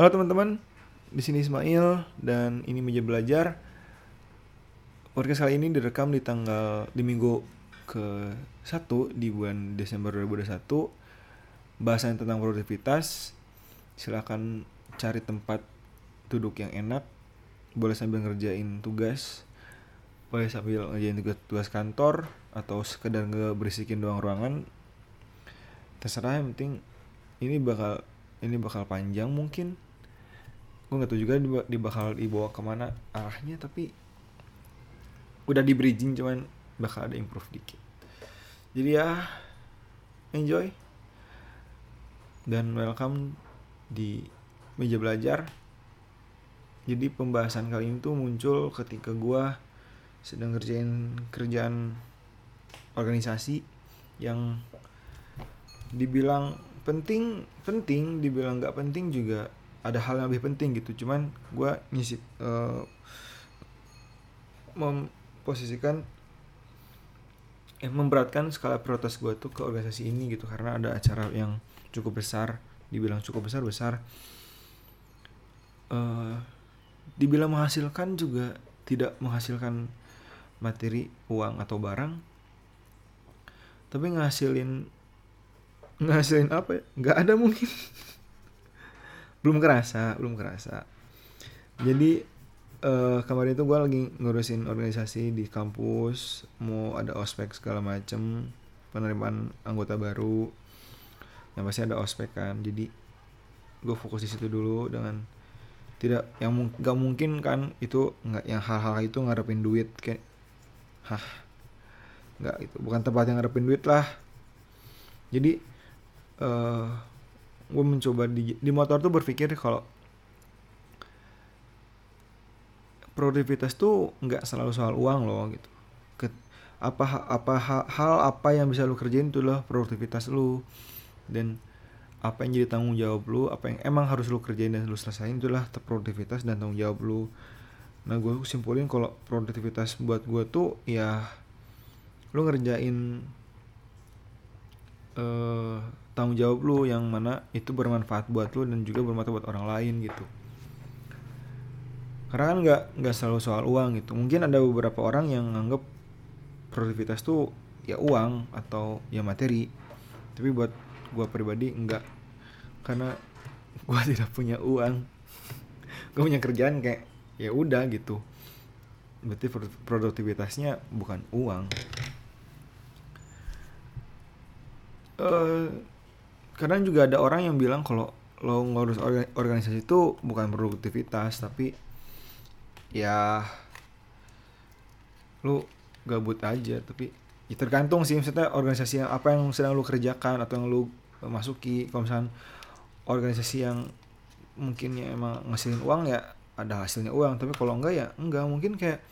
Halo teman-teman, di sini Ismail dan ini meja belajar. Podcast kali ini direkam di tanggal di minggu ke 1 di bulan Desember 2021. Bahasan tentang produktivitas. Silakan cari tempat duduk yang enak. Boleh sambil ngerjain tugas. Boleh sambil ngerjain tugas, kantor atau sekedar ngeberisikin doang ruangan. Terserah yang penting ini bakal ini bakal panjang mungkin gue nggak tahu juga di, bakal dibawa ke mana arahnya tapi udah di bridging cuman bakal ada improve dikit. Jadi ya enjoy. Dan welcome di meja belajar. Jadi pembahasan kali ini tuh muncul ketika gue sedang ngerjain kerjaan organisasi yang dibilang penting penting dibilang nggak penting juga ada hal yang lebih penting gitu. Cuman gue ngisi uh, memposisikan eh memberatkan skala prioritas gue tuh ke organisasi ini gitu. Karena ada acara yang cukup besar dibilang cukup besar besar. Uh, dibilang menghasilkan juga tidak menghasilkan materi uang atau barang. Tapi ngasilin ngasilin apa ya? Nggak ada mungkin belum kerasa belum kerasa. Jadi uh, kemarin itu gue lagi ngurusin organisasi di kampus mau ada ospek segala macem penerimaan anggota baru. Yang pasti ada ospek kan. Jadi gue fokus di situ dulu dengan tidak yang nggak mungkin kan itu nggak yang hal-hal itu ngarepin duit kayak hah nggak itu bukan tempat yang ngarepin duit lah. Jadi uh, gue mencoba di di motor tuh berpikir kalau produktivitas tuh nggak selalu soal uang loh gitu. Apa apa hal apa yang bisa lu kerjain itu loh produktivitas lu. Dan apa yang jadi tanggung jawab lu apa yang emang harus lu kerjain dan lu selesain itulah produktivitas dan tanggung jawab lu. Nah gue simpulin kalau produktivitas buat gue tuh ya lu ngerjain uh, tanggung jawab lu yang mana itu bermanfaat buat lu dan juga bermanfaat buat orang lain gitu. Karena kan nggak nggak selalu soal uang gitu. Mungkin ada beberapa orang yang nganggap produktivitas tuh ya uang atau ya materi. Tapi buat gue pribadi enggak karena gue tidak punya uang. Gue punya kerjaan kayak ya udah gitu. Berarti produktivitasnya bukan uang. Uh, kadang juga ada orang yang bilang kalau lo ngurus organisasi itu bukan produktivitas tapi ya lu gabut aja tapi ya tergantung sih maksudnya organisasi yang apa yang sedang lu kerjakan atau yang lu masuki. Kalau misalnya organisasi yang mungkin ya emang ngasilin uang ya ada hasilnya uang tapi kalau enggak ya enggak. Mungkin kayak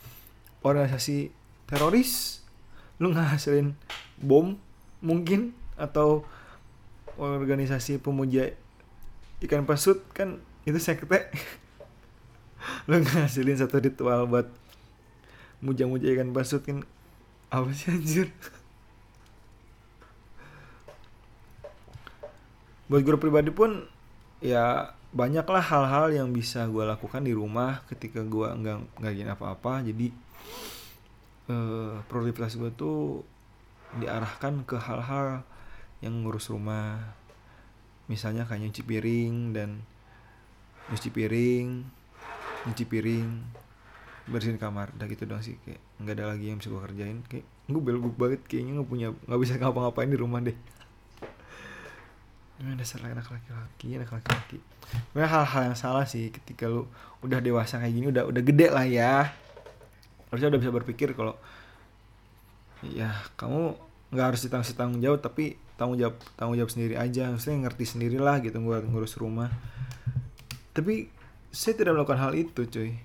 organisasi teroris lu ngasilin bom mungkin atau organisasi pemuja ikan pasut kan itu sekte. Lo ngasilin satu ritual buat muja-muja ikan pasut kan. Apa sih anjir? Buat gue pribadi pun ya banyaklah hal-hal yang bisa gue lakukan di rumah ketika gue nggak nggak apa-apa. Jadi eh, produktivitas gue tuh diarahkan ke hal-hal yang ngurus rumah. Misalnya kayak nyuci piring dan nyuci piring nyuci piring bersihin kamar. Udah gitu dong sih kayak nggak ada lagi yang bisa gue kerjain. Kayak gue belguk banget kayaknya nggak punya nggak bisa ngapa-ngapain di rumah deh. Ini dasar anak laki-laki anak laki-laki. Memang hal-hal yang salah sih ketika lu udah dewasa kayak gini udah udah gede lah ya. Harusnya udah bisa berpikir kalau ya kamu nggak harus ditanggung tanggung jawab tapi tanggung jawab tanggung jawab sendiri aja. Maksudnya ngerti sendirilah gitu gue ngurus rumah. Tapi saya tidak melakukan hal itu cuy.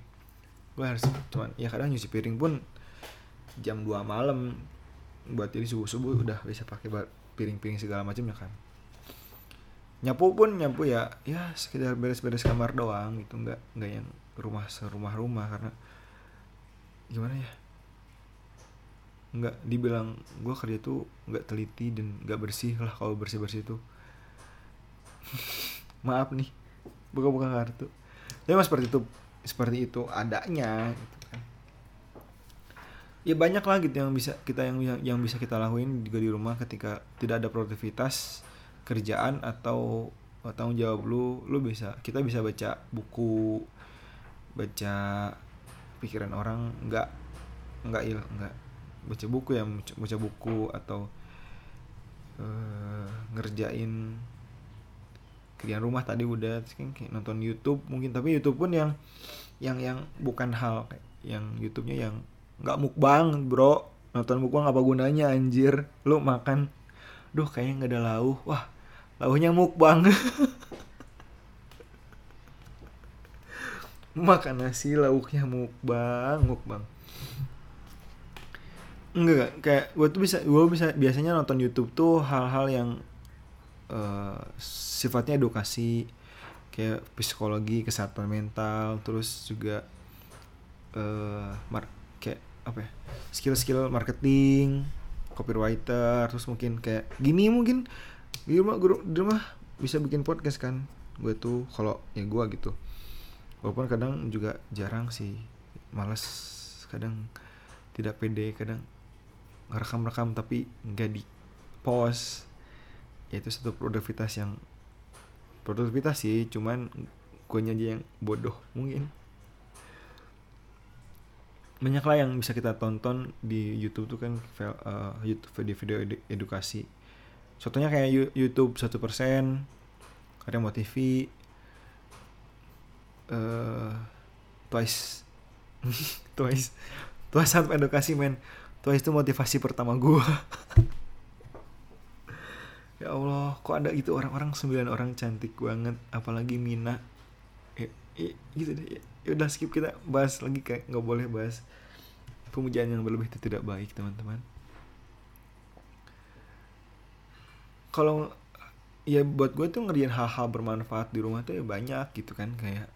Gue harus cuman ya kadang nyuci piring pun jam 2 malam buat jadi subuh subuh udah bisa pakai piring-piring segala macam ya kan. Nyapu pun nyapu ya ya sekedar beres-beres kamar doang gitu. Nggak nggak yang rumah serumah rumah karena gimana ya nggak dibilang gue kerja tuh nggak teliti dan nggak bersih lah kalau bersih bersih tuh. Maaf nih buka-buka kartu. Tapi mas seperti itu seperti itu adanya gitu kan. Ya banyak lah gitu yang bisa kita yang, yang bisa kita lakuin juga di rumah ketika tidak ada produktivitas kerjaan atau tanggung jawab lu lu bisa kita bisa baca buku baca pikiran orang nggak nggak il nggak baca buku ya baca buku atau uh, ngerjain kerjaan rumah tadi udah kayak nonton YouTube mungkin. Tapi YouTube pun yang yang yang bukan hal yang YouTube-nya yang nggak mukbang bro. Nonton mukbang apa gunanya anjir. Lu makan duh kayaknya nggak ada lauh. Wah lauhnya mukbang. Makan nasi lauknya mukbang mukbang enggak kayak gue tuh bisa gue bisa biasanya nonton YouTube tuh hal-hal yang uh, sifatnya edukasi. Kayak psikologi kesehatan mental terus juga uh, mar kayak apa ya skill-skill marketing copywriter terus mungkin kayak gini mungkin. Di rumah guru di rumah bisa bikin podcast kan gue tuh kalau ya gue gitu. Walaupun kadang juga jarang sih males kadang tidak pede kadang ngerekam-rekam tapi nggak di post. Ya itu satu produktivitas yang produktivitas sih cuman gue aja yang bodoh mungkin. Banyak lah yang bisa kita tonton di YouTube tuh kan uh, YouTube video-video edukasi. Contohnya kayak YouTube satu persen ada mau TV uh, Twice. Twice. Twice satu edukasi men Twice itu motivasi pertama gue ya Allah kok ada gitu orang-orang sembilan orang cantik banget apalagi Mina. Ya, ya, gitu deh. Ya, ya udah skip kita bahas lagi kayak nggak boleh bahas pemujaan yang berlebih itu tidak baik teman-teman. Kalau ya buat gue tuh ngerjain hal-hal bermanfaat di rumah tuh ya banyak gitu kan kayak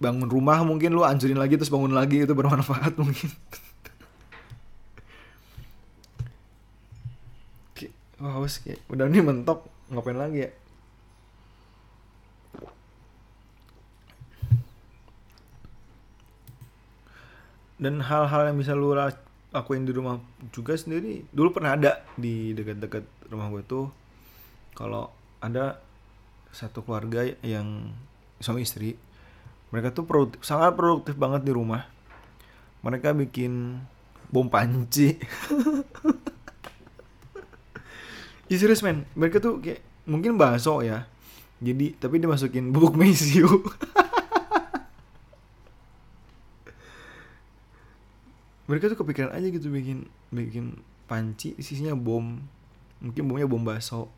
bangun rumah mungkin lu anjurin lagi terus bangun lagi itu bermanfaat mungkin. Wah, kayak udah nih mentok ngapain lagi ya? Dan hal-hal yang bisa lu lakuin di rumah juga sendiri dulu pernah ada di dekat-dekat rumah gue tuh kalau ada satu keluarga yang suami istri mereka tuh produktif, sangat produktif banget di rumah. Mereka bikin bom panci. Ya serius men. Mereka tuh kayak mungkin bakso ya. Jadi tapi dimasukin bubuk mesiu. Mereka tuh kepikiran aja gitu bikin bikin panci isinya bom. Mungkin bomnya bom bakso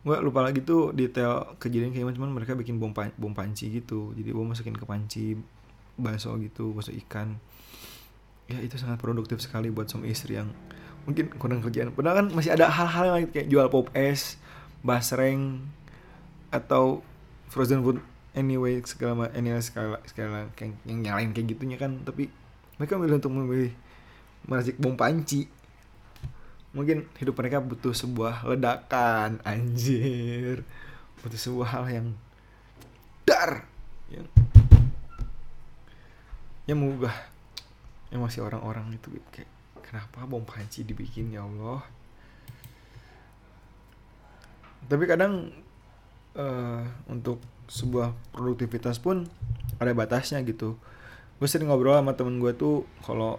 gue lupa lagi tuh detail kejadian kayak cuman mereka bikin bom pan bom panci gitu. Jadi bom masukin ke panci bakso gitu bakso ikan. Ya itu sangat produktif sekali buat suami istri yang mungkin kurang kerjaan. Padahal kan masih ada hal-hal yang lain kayak jual pop es basreng atau frozen food anyway segala anyway segala segala yang, yang lain kayak gitunya kan. Tapi mereka memilih untuk memilih meracik bom panci mungkin hidup mereka butuh sebuah ledakan anjir. Butuh sebuah hal yang dar yang yang mengubah emosi orang-orang itu kayak kenapa bom panci dibikin ya Allah? Tapi kadang uh, untuk sebuah produktivitas pun ada batasnya gitu. Gue sering ngobrol sama temen gue tuh kalau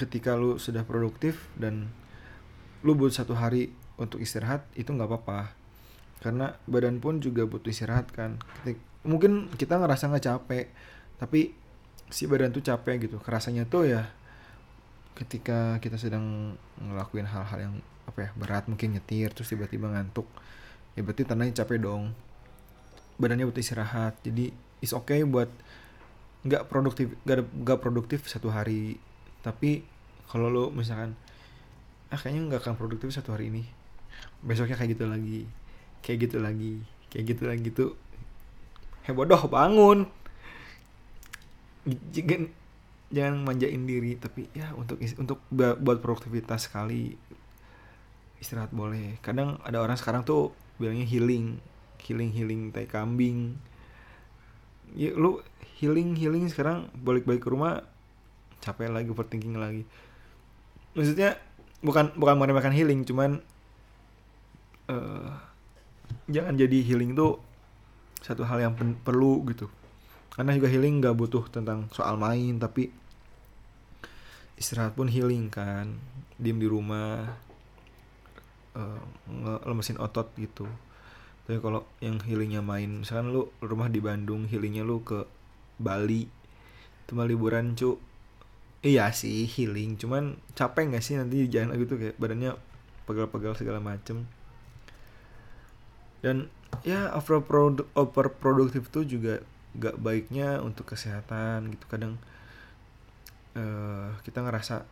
ketika lu sudah produktif dan lu butuh satu hari untuk istirahat itu nggak apa-apa. Karena badan pun juga butuh istirahat kan. Mungkin kita ngerasa nggak capek tapi si badan tuh capek gitu. Kerasanya tuh ya ketika kita sedang ngelakuin hal-hal yang apa ya berat mungkin nyetir terus tiba-tiba ngantuk ya berarti tandanya capek dong. Badannya butuh istirahat jadi is okay buat nggak produktif nggak produktif satu hari. Tapi kalau lo misalkan ah kayaknya nggak akan produktif satu hari ini. Besoknya kayak gitu lagi kayak gitu lagi kayak gitu lagi tuh. Heboh doh bangun. Jangan jangan manjain diri tapi ya untuk untuk buat produktivitas sekali istirahat boleh. Kadang ada orang sekarang tuh bilangnya healing healing healing tai kambing. Ya lu healing healing sekarang balik balik ke rumah capek lagi overthinking lagi. Maksudnya bukan bukan meremehkan healing cuman uh, jangan jadi healing tuh satu hal yang perlu gitu. Karena juga healing nggak butuh tentang soal main tapi istirahat pun healing kan. Diem di rumah uh, ngelemesin otot gitu. Tapi kalau yang healingnya main misalkan lu rumah di Bandung healingnya lu ke Bali cuma liburan cu iya sih healing. Cuman capek nggak sih nanti jalan gitu kayak badannya pegal-pegal segala macem. Dan ya over over produktif tuh juga gak baiknya untuk kesehatan gitu. Kadang uh, kita ngerasa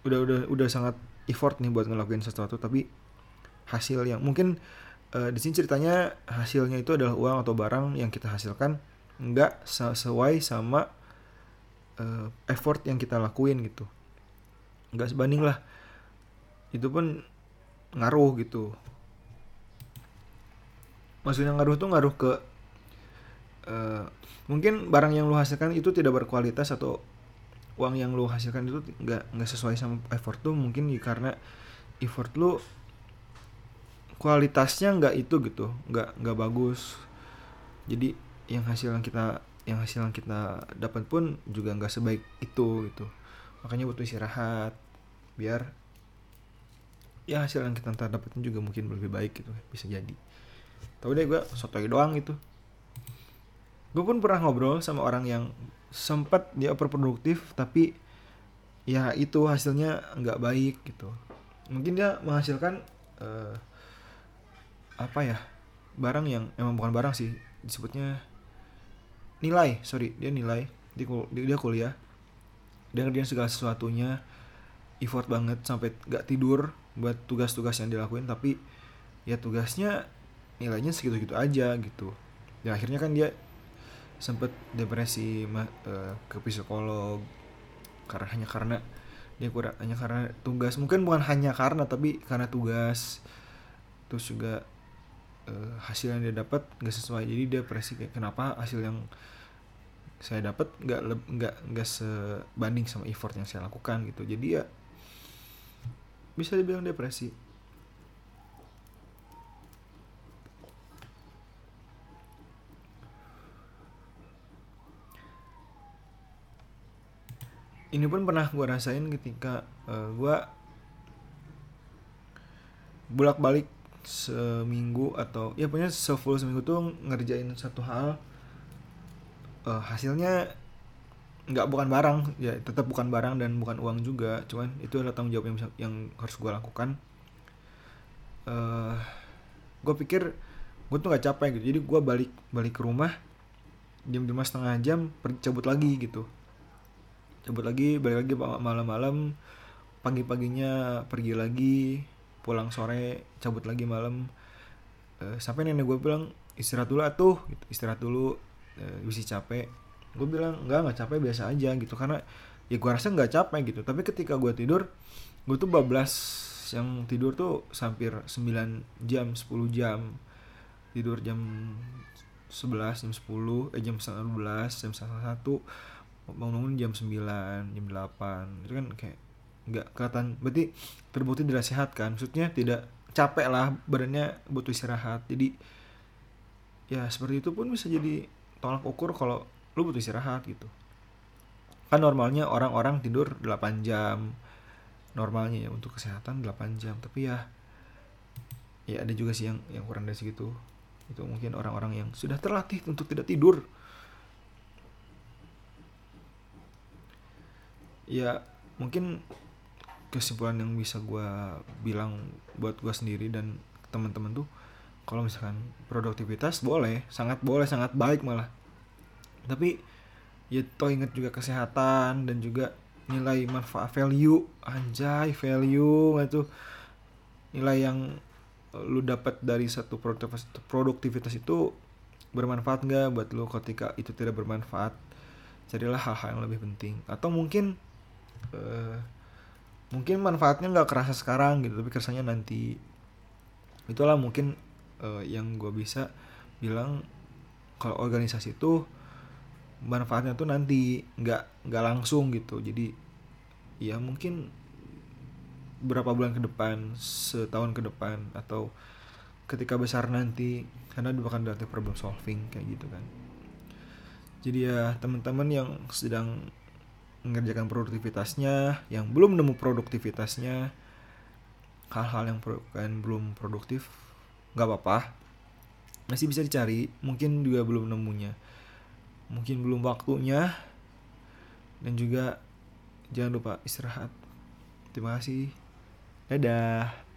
udah udah udah sangat effort nih buat ngelakuin sesuatu tapi hasil yang mungkin uh, di sini ceritanya hasilnya itu adalah uang atau barang yang kita hasilkan nggak sesuai sama uh, effort yang kita lakuin gitu. Nggak sebanding lah. Itu pun ngaruh gitu. Maksudnya ngaruh tuh ngaruh ke uh, mungkin barang yang lu hasilkan itu tidak berkualitas atau uang yang lu hasilkan itu nggak nggak sesuai sama effort tuh mungkin ya karena effort lu kualitasnya nggak itu gitu. Nggak nggak bagus. Jadi yang hasil yang kita yang hasil yang kita dapat pun juga nggak sebaik itu gitu. Makanya butuh istirahat biar ya hasil yang kita dapatin juga mungkin lebih baik gitu. Bisa jadi. Tapi deh gue sotoy doang gitu. Gue pun pernah ngobrol sama orang yang sempat dia overproduktif tapi ya itu hasilnya nggak baik gitu. Mungkin dia menghasilkan uh, apa ya barang yang emang bukan barang sih disebutnya nilai sorry dia nilai. Dia, dia kuliah. Dia ngerjain segala sesuatunya. Effort banget sampai nggak tidur buat tugas-tugas yang dilakuin. Tapi ya tugasnya nilainya segitu-gitu aja gitu. Dan akhirnya kan dia sempet depresi uh, ke psikolog. Karena hanya karena dia kurang hanya karena tugas. Mungkin bukan hanya karena tapi karena tugas. Terus juga uh, hasil yang dia dapat nggak sesuai. Jadi dia depresi kayak kenapa hasil yang saya dapat nggak nggak nggak sebanding sama effort yang saya lakukan gitu. Jadi ya bisa dibilang depresi. Ini pun pernah gue rasain ketika uh, eh, gue bolak balik seminggu atau ya punya sefull seminggu tuh ngerjain satu hal uh, hasilnya nggak bukan barang ya tetap bukan barang dan bukan uang juga cuman itu adalah tanggung jawab yang yang harus gue lakukan. Uh, eh, gue pikir gue tuh nggak capek gitu jadi gue balik balik ke rumah jam lima setengah jam cabut lagi gitu. Cabut lagi balik lagi malam-malam pagi-paginya pergi lagi pulang sore cabut lagi malam. Uh, sampai nenek gue bilang istirahat dulu atuh gitu. Istirahat dulu. Uh, bisa capek. Gue bilang enggak nggak capek biasa aja gitu. Karena ya gue rasa nggak capek gitu. Tapi ketika gue tidur gue tuh bablas yang tidur tuh hampir 9 jam 10 jam. Tidur jam 11 jam 10 eh jam 11 jam 1 bangun-bangun jam 9 jam 8 itu kan kayak nggak kelihatan. Berarti terbukti tidak sehat kan? Maksudnya tidak capek lah badannya butuh istirahat. Jadi ya seperti itu pun bisa jadi tolak ukur kalau lu butuh istirahat gitu. Kan normalnya orang-orang tidur 8 jam. Normalnya ya untuk kesehatan 8 jam. Tapi ya ya ada juga sih yang yang kurang dari segitu. Itu mungkin orang-orang yang sudah terlatih untuk tidak tidur. Ya mungkin kesimpulan yang bisa gue bilang buat gue sendiri dan teman-teman tuh kalau misalkan produktivitas boleh sangat boleh sangat baik malah. Tapi ya toh inget juga kesehatan dan juga nilai manfaat value. Anjay value itu nilai yang lu dapat dari satu produktivitas, produktivitas itu bermanfaat nggak buat lu ketika itu tidak bermanfaat? Carilah hal-hal yang lebih penting. Atau mungkin uh, mungkin manfaatnya nggak kerasa sekarang gitu tapi kesannya nanti. Itulah mungkin uh, yang gue bisa bilang kalau organisasi itu manfaatnya tuh nanti nggak nggak langsung gitu. Jadi ya mungkin berapa bulan ke depan setahun ke depan atau ketika besar nanti karena dia akan dilatih problem solving kayak gitu kan. Jadi ya teman-teman yang sedang mengerjakan produktivitasnya yang belum nemu produktivitasnya hal-hal yang pro belum produktif nggak apa-apa. Masih bisa dicari mungkin juga belum nemunya. Mungkin belum waktunya. Dan juga jangan lupa istirahat. Terima kasih. Dadah